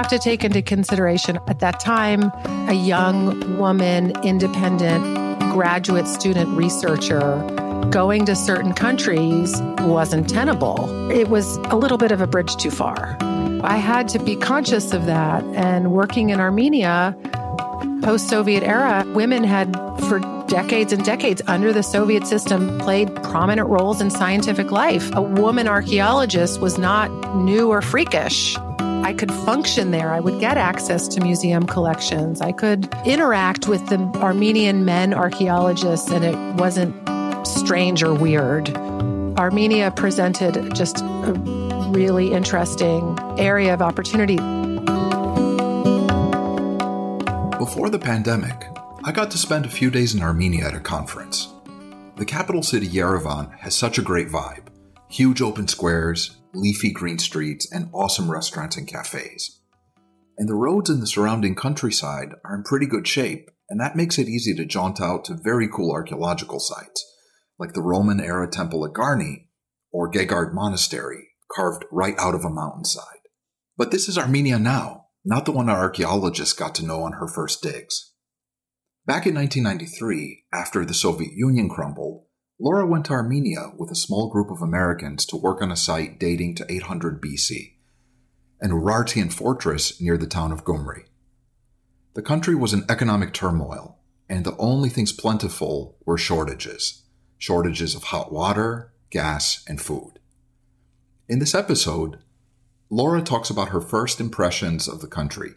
have to take into consideration at that time, a young woman, independent graduate student researcher going to certain countries wasn't tenable. It was a little bit of a bridge too far. I had to be conscious of that. And working in Armenia, post Soviet era, women had, for decades and decades under the Soviet system, played prominent roles in scientific life. A woman archaeologist was not new or freakish. I could function there. I would get access to museum collections. I could interact with the Armenian men archaeologists, and it wasn't strange or weird. Armenia presented just a really interesting area of opportunity. Before the pandemic, I got to spend a few days in Armenia at a conference. The capital city, Yerevan, has such a great vibe huge open squares, leafy green streets, and awesome restaurants and cafes. And the roads in the surrounding countryside are in pretty good shape, and that makes it easy to jaunt out to very cool archaeological sites like the Roman era temple at Garni or Geghard Monastery, carved right out of a mountainside. But this is Armenia now, not the one our archaeologists got to know on her first digs. Back in 1993, after the Soviet Union crumbled, Laura went to Armenia with a small group of Americans to work on a site dating to 800 BC, an Urartian fortress near the town of Gyumri. The country was in economic turmoil, and the only things plentiful were shortages shortages of hot water, gas, and food. In this episode, Laura talks about her first impressions of the country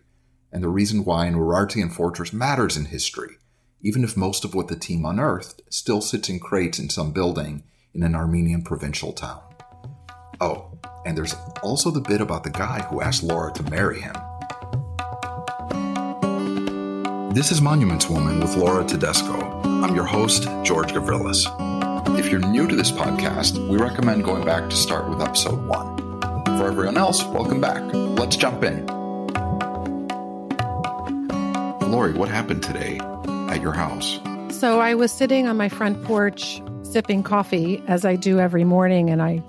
and the reason why an Urartian fortress matters in history, even if most of what the team unearthed still sits in crates in some building in an Armenian provincial town. Oh, and there's also the bit about the guy who asked Laura to marry him. This is Monuments Woman with Laura Tedesco. I'm your host, George Gavrilis. If you're new to this podcast, we recommend going back to start with episode one. For everyone else, welcome back. Let's jump in. Lori, what happened today at your house? So I was sitting on my front porch sipping coffee as I do every morning, and I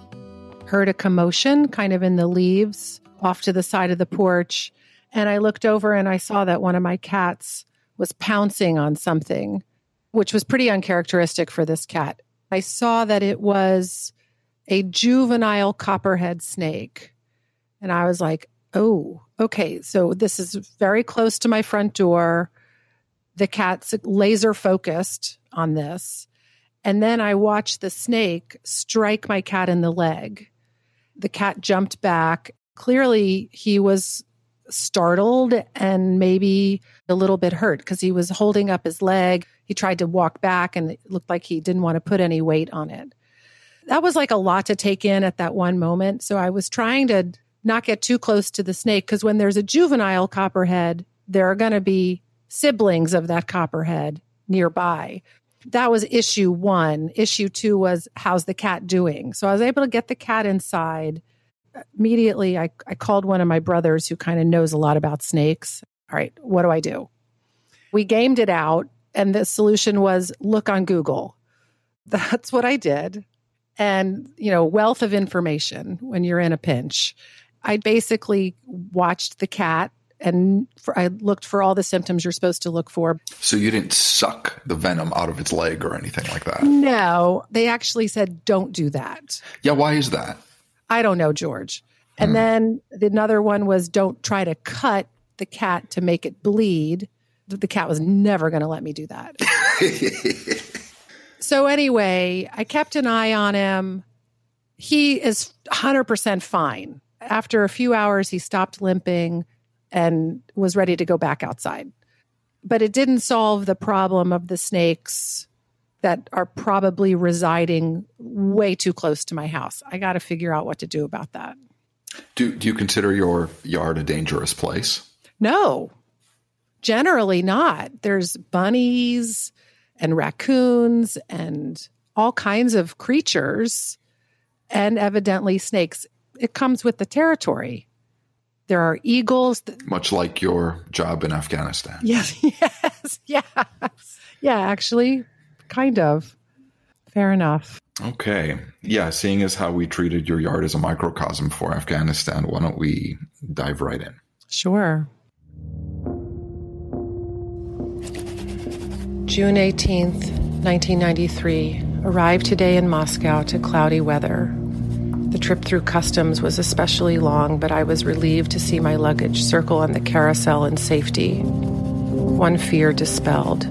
heard a commotion kind of in the leaves off to the side of the porch. And I looked over and I saw that one of my cats was pouncing on something, which was pretty uncharacteristic for this cat. I saw that it was a juvenile copperhead snake. And I was like, oh, okay. So this is very close to my front door. The cat's laser focused on this. And then I watched the snake strike my cat in the leg. The cat jumped back. Clearly, he was startled and maybe a little bit hurt because he was holding up his leg. He tried to walk back and it looked like he didn't want to put any weight on it. That was like a lot to take in at that one moment. So I was trying to not get too close to the snake because when there's a juvenile copperhead, there are going to be siblings of that copperhead nearby. That was issue one. Issue two was how's the cat doing? So I was able to get the cat inside immediately I, I called one of my brothers who kind of knows a lot about snakes. All right, what do I do? We gamed it out, and the solution was look on Google. That's what I did. And, you know, wealth of information when you're in a pinch. I basically watched the cat and for, I looked for all the symptoms you're supposed to look for. So you didn't suck the venom out of its leg or anything like that? No, they actually said don't do that. Yeah, why is that? I don't know, George. And hmm. then another one was don't try to cut the cat to make it bleed. The cat was never going to let me do that. so, anyway, I kept an eye on him. He is 100% fine. After a few hours, he stopped limping and was ready to go back outside. But it didn't solve the problem of the snakes that are probably residing way too close to my house. I got to figure out what to do about that. Do, do you consider your yard a dangerous place? No, generally not. There's bunnies and raccoons and all kinds of creatures and evidently snakes. It comes with the territory. There are eagles. That, Much like your job in Afghanistan. Yes, yes, yes. Yeah, actually, Kind of. Fair enough. Okay. Yeah, seeing as how we treated your yard as a microcosm for Afghanistan, why don't we dive right in? Sure. June 18th, 1993. Arrived today in Moscow to cloudy weather. The trip through customs was especially long, but I was relieved to see my luggage circle on the carousel in safety. One fear dispelled.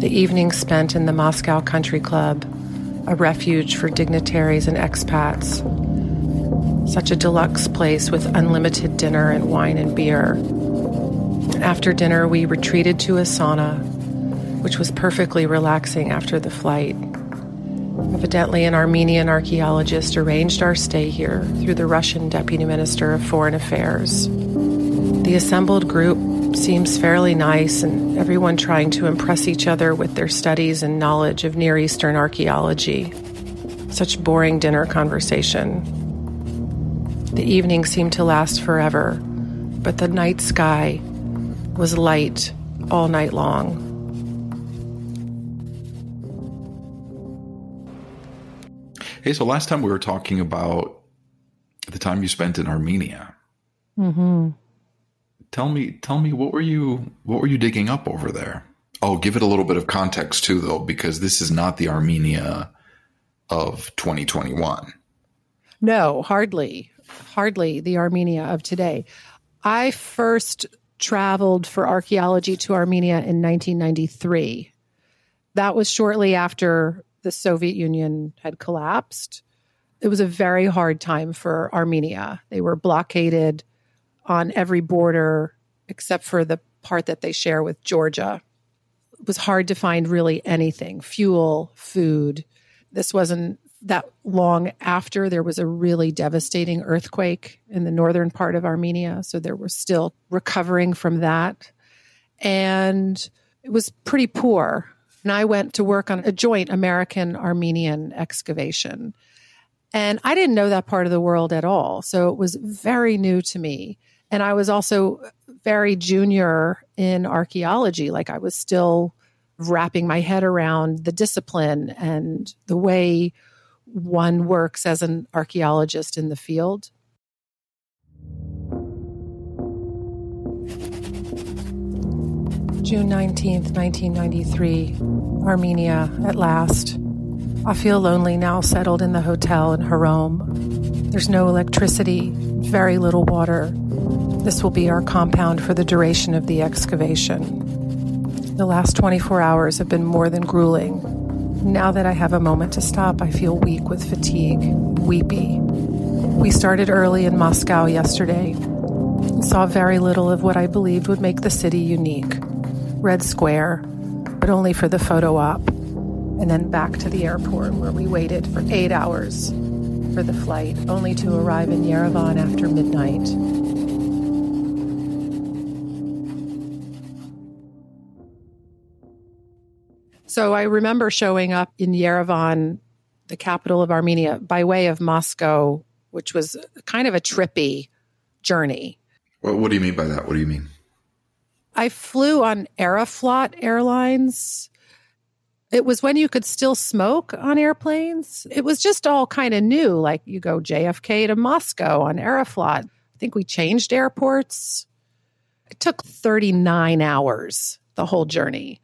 The evening spent in the Moscow Country Club, a refuge for dignitaries and expats. Such a deluxe place with unlimited dinner and wine and beer. After dinner, we retreated to a sauna, which was perfectly relaxing after the flight. Evidently, an Armenian archaeologist arranged our stay here through the Russian Deputy Minister of Foreign Affairs. The assembled group seems fairly nice, and everyone trying to impress each other with their studies and knowledge of Near Eastern archaeology. Such boring dinner conversation. The evening seemed to last forever, but the night sky was light all night long. Hey, so last time we were talking about the time you spent in Armenia. Mm-hmm. Tell me, tell me, what were you, what were you digging up over there? Oh, give it a little bit of context too, though, because this is not the Armenia of 2021. No, hardly, hardly the Armenia of today. I first traveled for archaeology to Armenia in 1993. That was shortly after the Soviet Union had collapsed. It was a very hard time for Armenia. They were blockaded on every border except for the part that they share with Georgia. It was hard to find really anything fuel, food. This wasn't that long after there was a really devastating earthquake in the northern part of Armenia. So they were still recovering from that. And it was pretty poor. And I went to work on a joint American Armenian excavation. And I didn't know that part of the world at all. So it was very new to me. And I was also very junior in archaeology. Like I was still wrapping my head around the discipline and the way one works as an archaeologist in the field. June 19th, 1993, Armenia, at last. I feel lonely now, settled in the hotel in Horom. There's no electricity, very little water. This will be our compound for the duration of the excavation. The last 24 hours have been more than grueling. Now that I have a moment to stop, I feel weak with fatigue, weepy. We started early in Moscow yesterday. And saw very little of what I believed would make the city unique. Red Square, but only for the photo op, and then back to the airport where we waited for eight hours for the flight, only to arrive in Yerevan after midnight. So I remember showing up in Yerevan, the capital of Armenia, by way of Moscow, which was kind of a trippy journey. What do you mean by that? What do you mean? I flew on Aeroflot Airlines. It was when you could still smoke on airplanes. It was just all kind of new. Like you go JFK to Moscow on Aeroflot. I think we changed airports. It took 39 hours, the whole journey,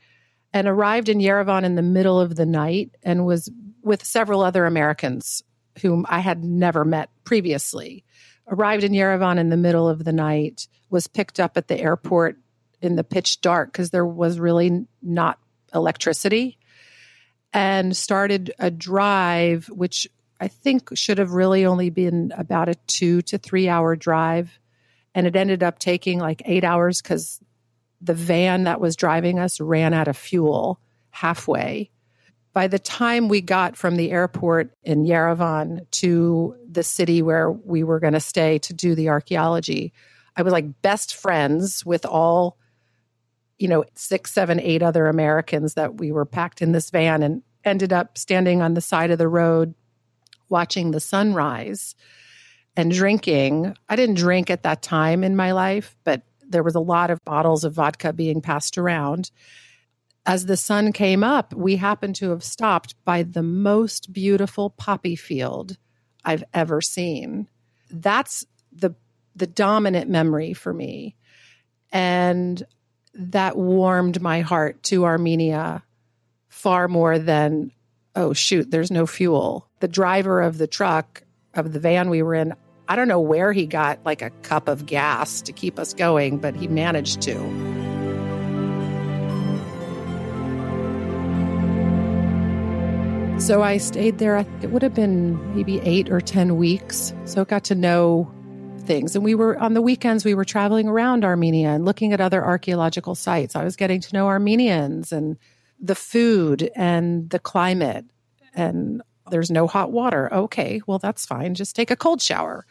and arrived in Yerevan in the middle of the night and was with several other Americans whom I had never met previously. Arrived in Yerevan in the middle of the night, was picked up at the airport in the pitch dark because there was really not electricity and started a drive which i think should have really only been about a two to three hour drive. And it ended up taking like eight hours because the van that was driving us ran out of fuel halfway. By the time we got from the airport in Yerevan to the city where we were going to stay to do the archaeology, I was like best friends with all you know, six, seven, eight other Americans that we were packed in this van and ended up standing on the side of the road watching the sunrise and drinking. I didn't drink at that time in my life, but there was a lot of bottles of vodka being passed around. As the sun came up, we happened to have stopped by the most beautiful poppy field I've ever seen. That's the the dominant memory for me And that warmed my heart to Armenia far more than, oh, shoot, there's no fuel. The driver of the truck, of the van we were in, I don't know where he got like a cup of gas to keep us going, but he managed to. So I stayed there. It would have been maybe eight or 10 weeks. So got to know things. And we were on the weekends, we were traveling around Armenia and looking at other archaeological sites. I was getting to know Armenians and the food and the climate. And there's no hot water. Okay, well, that's fine. Just take a cold shower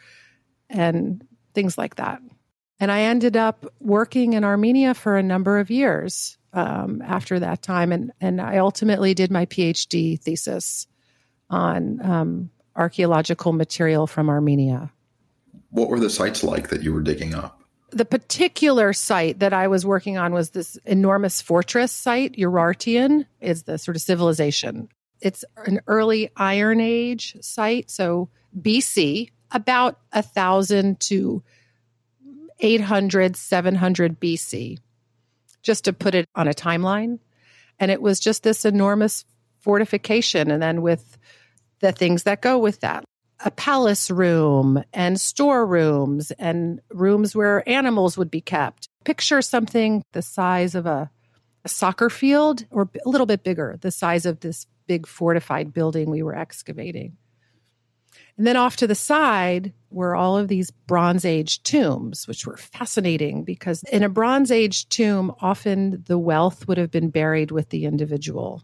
and things like that. And I ended up working in Armenia for a number of years um, after that time. And, and I ultimately did my PhD thesis on um, archaeological material from Armenia. What were the sites like that you were digging up? The particular site that I was working on was this enormous fortress site. Urartian is the sort of civilization. It's an early Iron Age site, so BC, about a thousand to 800, 700 BC, just to put it on a timeline. And it was just this enormous fortification. And then with the things that go with that, a palace room and storerooms and rooms where animals would be kept. Picture something the size of a, a, soccer field or a little bit bigger, the size of this big fortified building we were excavating. And then off to the side were all of these Bronze Age tombs, which were fascinating because in a Bronze Age tomb, often the wealth would have been buried with the individual,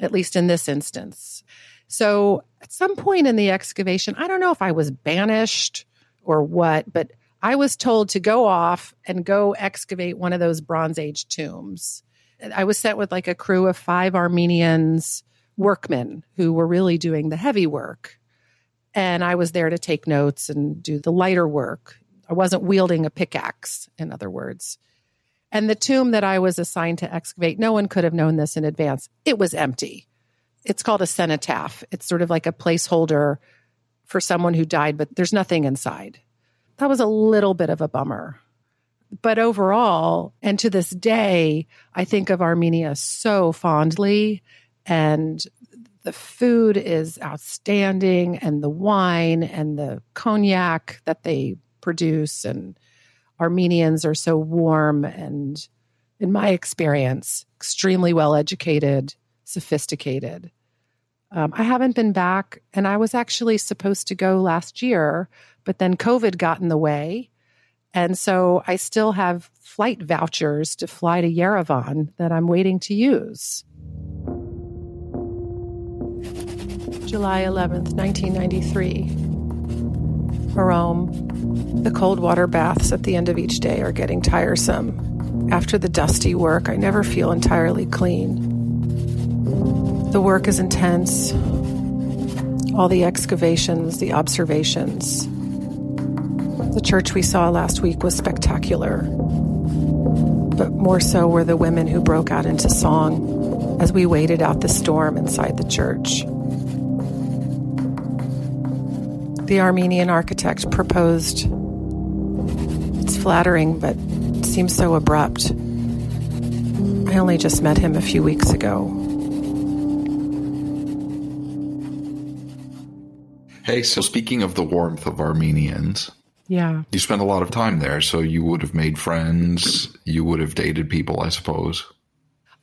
at least in this instance. So at some point in the excavation, I don't know if I was banished or what, but I was told to go off and go excavate one of those Bronze Age tombs. I was sent with like a crew of five Armenians, workmen who were really doing the heavy work. And I was there to take notes and do the lighter work. I wasn't wielding a pickaxe, in other words. And the tomb that I was assigned to excavate, no one could have known this in advance. It was empty it's called a cenotaph. It's sort of like a placeholder for someone who died, but there's nothing inside. That was a little bit of a bummer. But overall, and to this day, I think of Armenia so fondly. And the food is outstanding, and the wine and the cognac that they produce. And Armenians are so warm and, in my experience, extremely well educated, sophisticated. Um, I haven't been back, and I was actually supposed to go last year, but then COVID got in the way. And so I still have flight vouchers to fly to Yerevan that I'm waiting to use. July 11th, 1993. Rome. The cold water baths at the end of each day are getting tiresome. After the dusty work, I never feel entirely clean. The work is intense. All the excavations, the observations. The church we saw last week was spectacular. But more so were the women who broke out into song as we waited out the storm inside the church. The Armenian architect proposed. It's flattering, but seems so abrupt. I only just met him a few weeks ago. Hey, so speaking of the warmth of Armenians, yeah. You spent a lot of time there, so you would have made friends, you would have dated people, I suppose.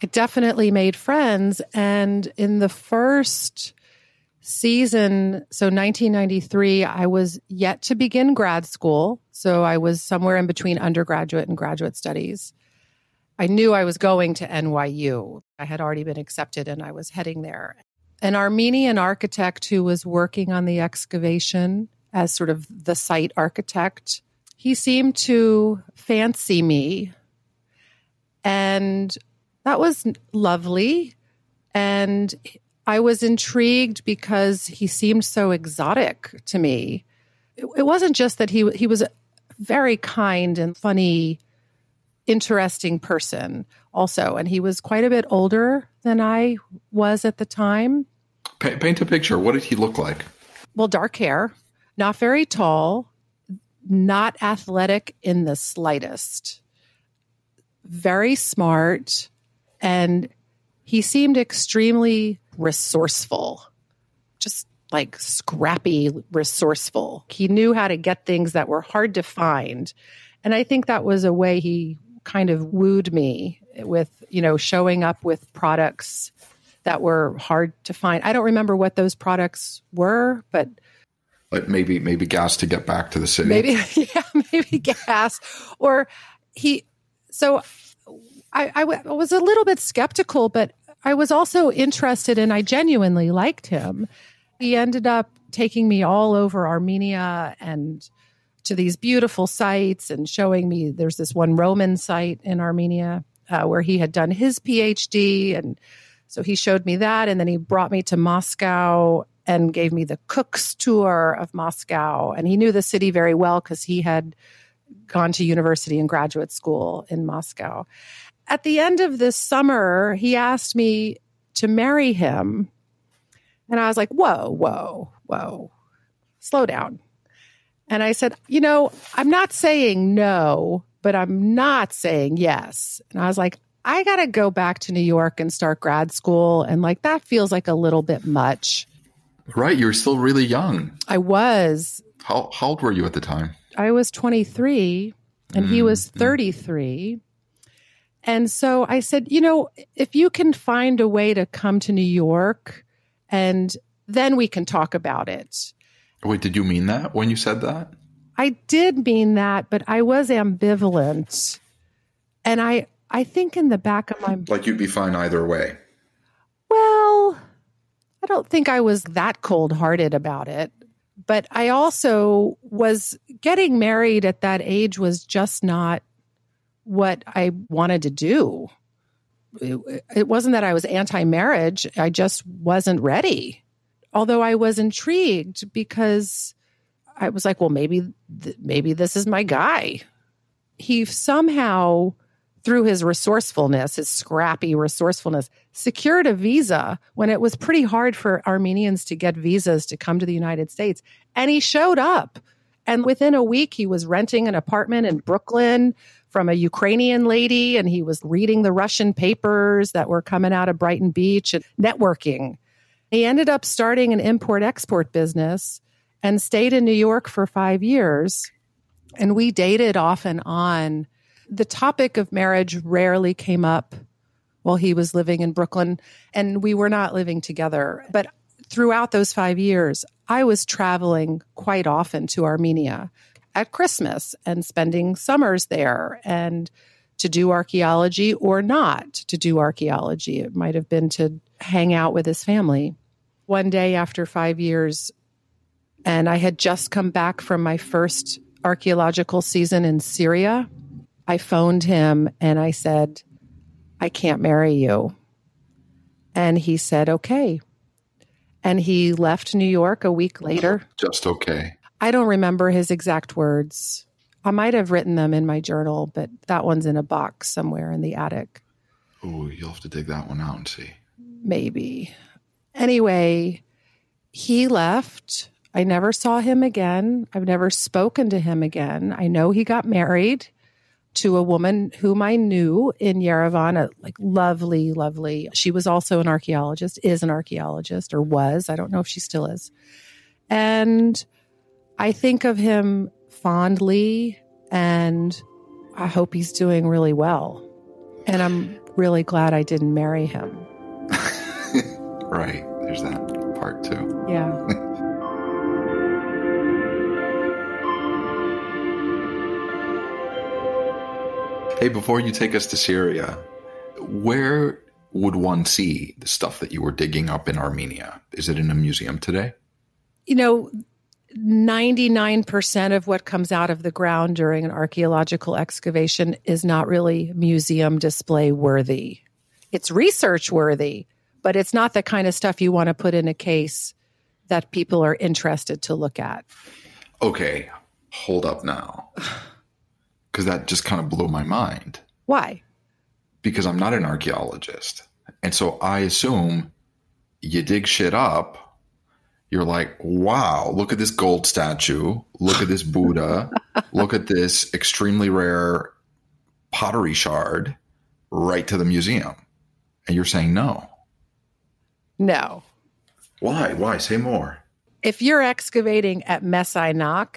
I definitely made friends and in the first season, so 1993, I was yet to begin grad school, so I was somewhere in between undergraduate and graduate studies. I knew I was going to NYU. I had already been accepted and I was heading there an Armenian architect who was working on the excavation as sort of the site architect. He seemed to fancy me. And that was lovely. And I was intrigued because he seemed so exotic to me. It, it wasn't just that he he was a very kind and funny, interesting person also, and he was quite a bit older than I was at the time. Pa- paint a picture. What did he look like? Well, dark hair, not very tall, not athletic in the slightest. very smart and he seemed extremely resourceful, just like scrappy, resourceful. He knew how to get things that were hard to find. And I think that was a way he kind of wooed me with, you know, showing up with products that were hard to find. I don't remember what those products were, but like maybe maybe gas to get back to the city. Maybe yeah, maybe gas or he so I, I, w- I was a little bit skeptical, but I was also interested and I genuinely liked him. He ended up taking me all over Armenia and to these beautiful sites and showing me there's this one Roman site in Armenia uh, where he had done his PhD. And so he showed me that. And then he brought me to Moscow and gave me the cook's tour of Moscow. And he knew the city very well because he had gone to university and graduate school in Moscow at the end of this summer, he asked me to marry him. And I was like, whoa, whoa, whoa, slow down. And I said, you know, I'm not saying no, but I'm not saying yes. And I was like, I got to go back to New York and start grad school. And like, that feels like a little bit much. Right. You were still really young. I was. How, how old were you at the time? I was 23 and mm he was mm-hmm. 33. And so I said, you know, if you can find a way to come to New York and then we can talk about it. Wait, did you mean that when you said that? I did mean that, but I was ambivalent. And I I think in the back of my like you'd be fine either way. Well, I don't think I was that cold-hearted about it, but I also was getting married at that age was just not what I wanted to do. It, it wasn't that I was anti marriage, I just wasn't ready. Although I was intrigued because I was like, well, maybe, th- maybe this is my guy. He somehow, through his resourcefulness, his scrappy resourcefulness, secured a visa when it was pretty hard for Armenians to get visas to come to the United States. And he showed up. And within a week, he was renting an apartment in Brooklyn from a Ukrainian lady, and he was reading the Russian papers that were coming out of Brighton Beach and networking. He ended up starting an import export business and stayed in New York for five years. And we dated off and on. The topic of marriage rarely came up while he was living in Brooklyn, and we were not living together. But throughout those five years, I was traveling quite often to Armenia at Christmas and spending summers there and to do archaeology or not to do archaeology. It might have been to hang out with his family. One day after five years, and I had just come back from my first archaeological season in Syria, I phoned him and I said, I can't marry you. And he said, okay. And he left New York a week later. Just okay. I don't remember his exact words. I might have written them in my journal, but that one's in a box somewhere in the attic. Oh, you'll have to dig that one out and see. Maybe. Anyway, he left. I never saw him again. I've never spoken to him again. I know he got married to a woman whom I knew in Yerevan, a like lovely, lovely. She was also an archaeologist, is an archaeologist, or was. I don't know if she still is. And I think of him fondly and I hope he's doing really well. And I'm really glad I didn't marry him. right. There's that part too. Hey, before you take us to Syria, where would one see the stuff that you were digging up in Armenia? Is it in a museum today? You know, 99% of what comes out of the ground during an archaeological excavation is not really museum display worthy. It's research worthy, but it's not the kind of stuff you want to put in a case that people are interested to look at. Okay, hold up now. Because that just kind of blew my mind. Why? Because I'm not an archaeologist. And so I assume you dig shit up you're like, wow, look at this gold statue. Look at this Buddha. look at this extremely rare pottery shard right to the museum. And you're saying no. No. Why? Why? Say more. If you're excavating at Mes Aynak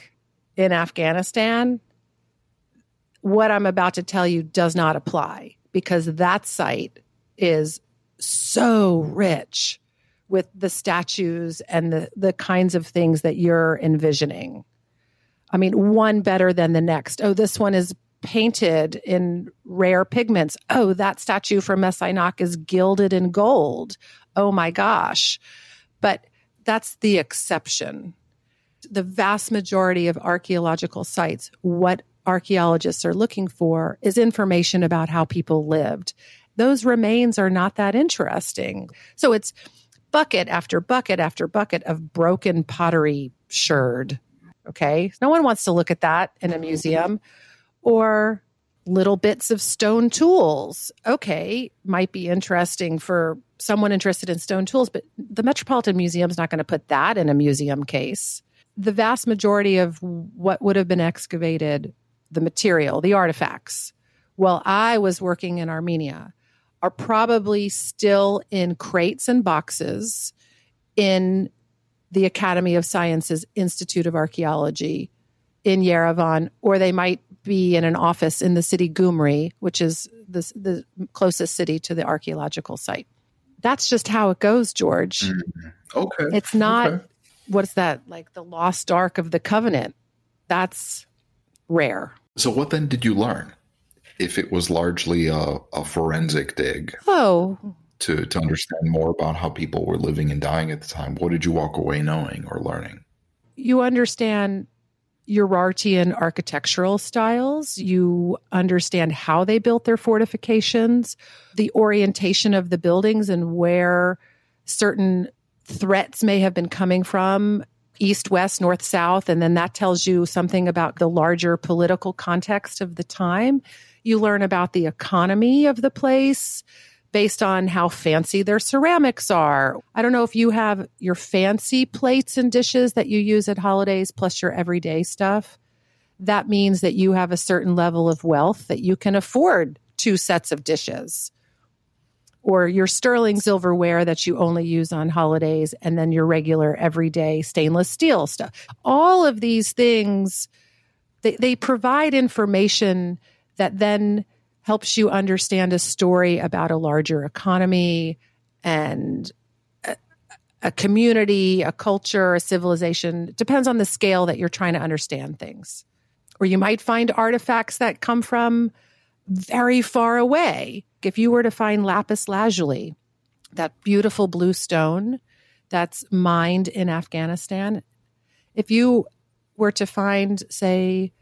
in Afghanistan, what I'm about to tell you does not apply because that site is so rich with the statues and the, the kinds of things that you're envisioning. I mean, one better than the next. Oh, this one is painted in rare pigments. Oh, that statue from Mes Aynak is gilded in gold. Oh my gosh. But that's the exception. The vast majority of archaeological sites, what archaeologists are looking for is information about how people lived. Those remains are not that interesting. So it's bucket after bucket after bucket of broken pottery sherd. Okay. No one wants to look at that in a museum or little bits of stone tools. Okay. Might be interesting for someone interested in stone tools, but the Metropolitan Museum is not going to put that in a museum case. The vast majority of what would have been excavated, the material, the artifacts, while I was working in Armenia, are probably still in crates and boxes in the Academy of Sciences Institute of Archaeology in Yerevan, or they might be in an office in the city Gyumri, which is the, the closest city to the archaeological site that's just how it goes, George. Mm-hmm. Okay. It's not okay. what's that like the lost ark of the covenant. That's rare. So what then did you learn? If it was largely a, a forensic dig. Oh. To to understand more about how people were living and dying at the time, what did you walk away knowing or learning? You understand Urartian architectural styles. You understand how they built their fortifications, the orientation of the buildings, and where certain threats may have been coming from east, west, north, south. And then that tells you something about the larger political context of the time. You learn about the economy of the place based on how fancy their ceramics are. I don't know if you have your fancy plates and dishes that you use at holidays plus your everyday stuff. That means that you have a certain level of wealth that you can afford two sets of dishes. Or your sterling silverware that you only use on holidays, and then your regular everyday stainless steel stuff. All of these things, they, they provide information that then helps you understand a story about a larger economy and a, community, a culture, a civilization. It depends on the scale that you're trying to understand things. Or you might find artifacts that come from very far away. If you were to find lapis lazuli, that beautiful blue stone that's mined in Afghanistan, if you were to find, say,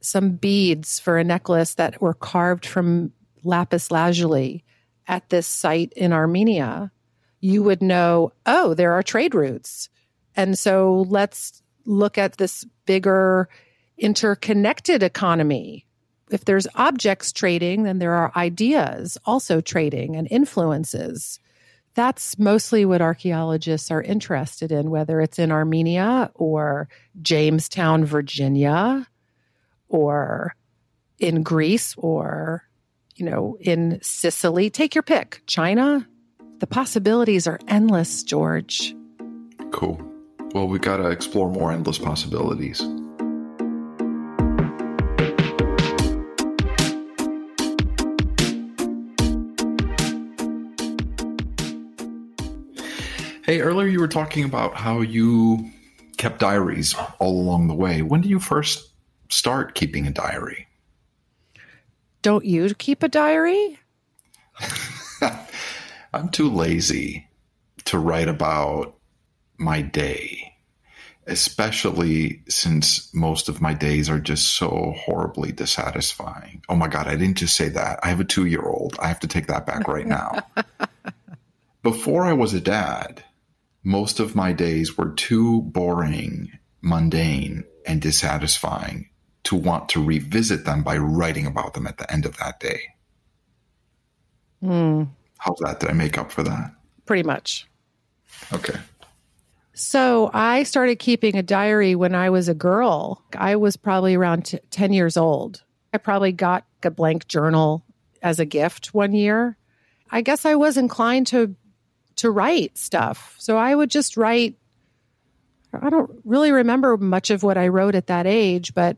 some beads for a necklace that were carved from lapis lazuli at this site in Armenia, you would know, oh, there are trade routes. And so let's look at this bigger interconnected economy. If there's objects trading, then there are ideas also trading and influences. That's mostly what archaeologists are interested in, whether it's in Armenia or Jamestown, Virginia, or in Greece or, you know, in Sicily. Take your pick. China. The possibilities are endless, George. Cool. Well, we got to explore more endless possibilities. Hey, earlier you were talking about how you kept diaries all along the way. When did you first start keeping a diary. Don't you keep a diary? I'm too lazy to write about my day, especially since most of my days are just so horribly dissatisfying. Oh my God, I didn't just say that. I have a two year old. I have to take that back right now. Before I was a dad, most of my days were too boring, mundane, and dissatisfying to want to revisit them by writing about them at the end of that day. Mm. How's that? Did I make up for that? Pretty much. Okay. So I started keeping a diary when I was a girl. I was probably around t- 10 years old. I probably got a blank journal as a gift one year. I guess I was inclined to to write stuff. So I would just write I don't really remember much of what I wrote at that age, but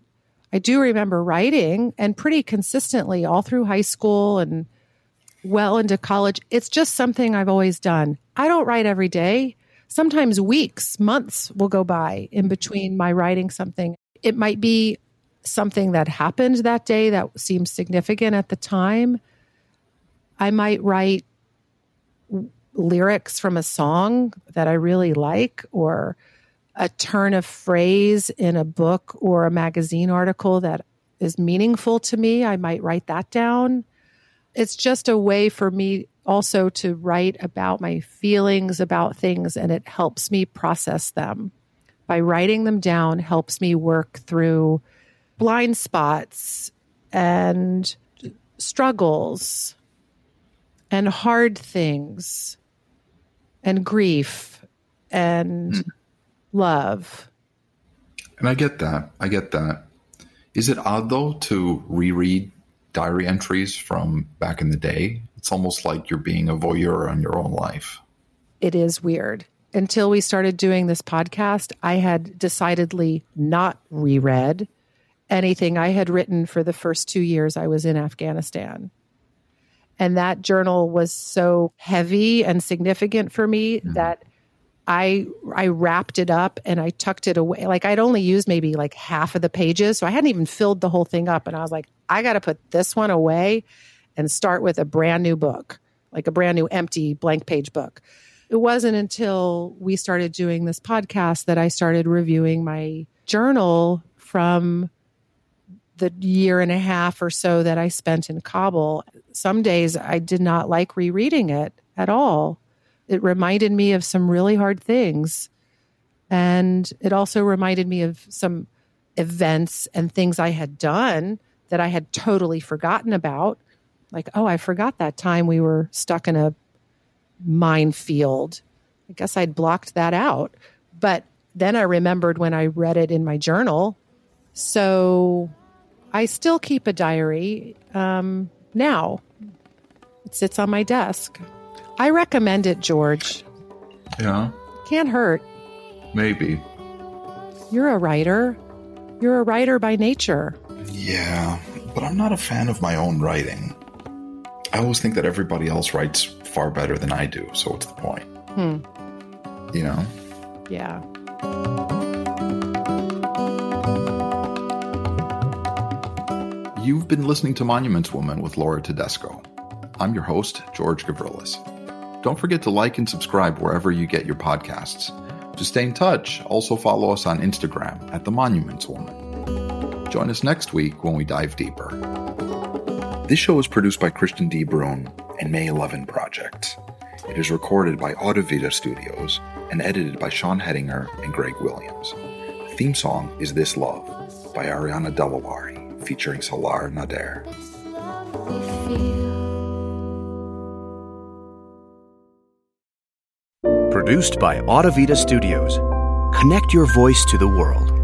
I do remember writing and pretty consistently all through high school and well into college. It's just something I've always done. I don't write every day. Sometimes weeks, months will go by in between my writing something. It might be something that happened that day that seems significant at the time. I might write lyrics from a song that I really like or a turn of phrase in a book or a magazine article that is meaningful to me. I might write that down. It's just a way for me also to write about my feelings about things and it helps me process them. By writing them down helps me work through blind spots and struggles and hard things and grief and mm. love. And I get that. I get that. Is it odd though to reread diary entries from back in the day? It's almost like you're being a voyeur on your own life. It is weird. Until we started doing this podcast, I had decidedly not reread anything I had written for the first two years I was in Afghanistan. And that journal was so heavy and significant for me mm-hmm. that I I wrapped it up and I tucked it away. Like I'd only used maybe like half of the pages, so I hadn't even filled the whole thing up. And I was like, I got to put this one away and start with a brand new book, like a brand new empty blank page book. It wasn't until we started doing this podcast that I started reviewing my journal from the year and a half or so that I spent in Kabul, some days I did not like rereading it at all. It reminded me of some really hard things. And it also reminded me of some events and things I had done that I had totally forgotten about. Like, oh, I forgot that time we were stuck in a minefield. I guess I'd blocked that out. But then I remembered when I read it in my journal. So I still keep a diary um, now. It sits on my desk. I recommend it, George. Yeah. Can't hurt. Maybe. You're a writer. You're a writer by nature. Yeah, but I'm not a fan of my own writing. I always think that everybody else writes far better than I do, so what's the point? Hmm. You know? Yeah. You've been listening to Monuments Woman with Laura Tedesco. I'm your host, George Gavrilis. Don't forget to like and subscribe wherever you get your podcasts. To stay in touch, also follow us on Instagram at The Monuments Woman. Join us next week when we dive deeper. This show is produced by Christian D. Brune and May 11 Projects. It is recorded by Audivita Studios and edited by Sean Hedinger and Greg Williams. The theme song is This Love by Ariana Delavary featuring Solar Nader. Produced by Audivita Studios. Connect your voice to the world.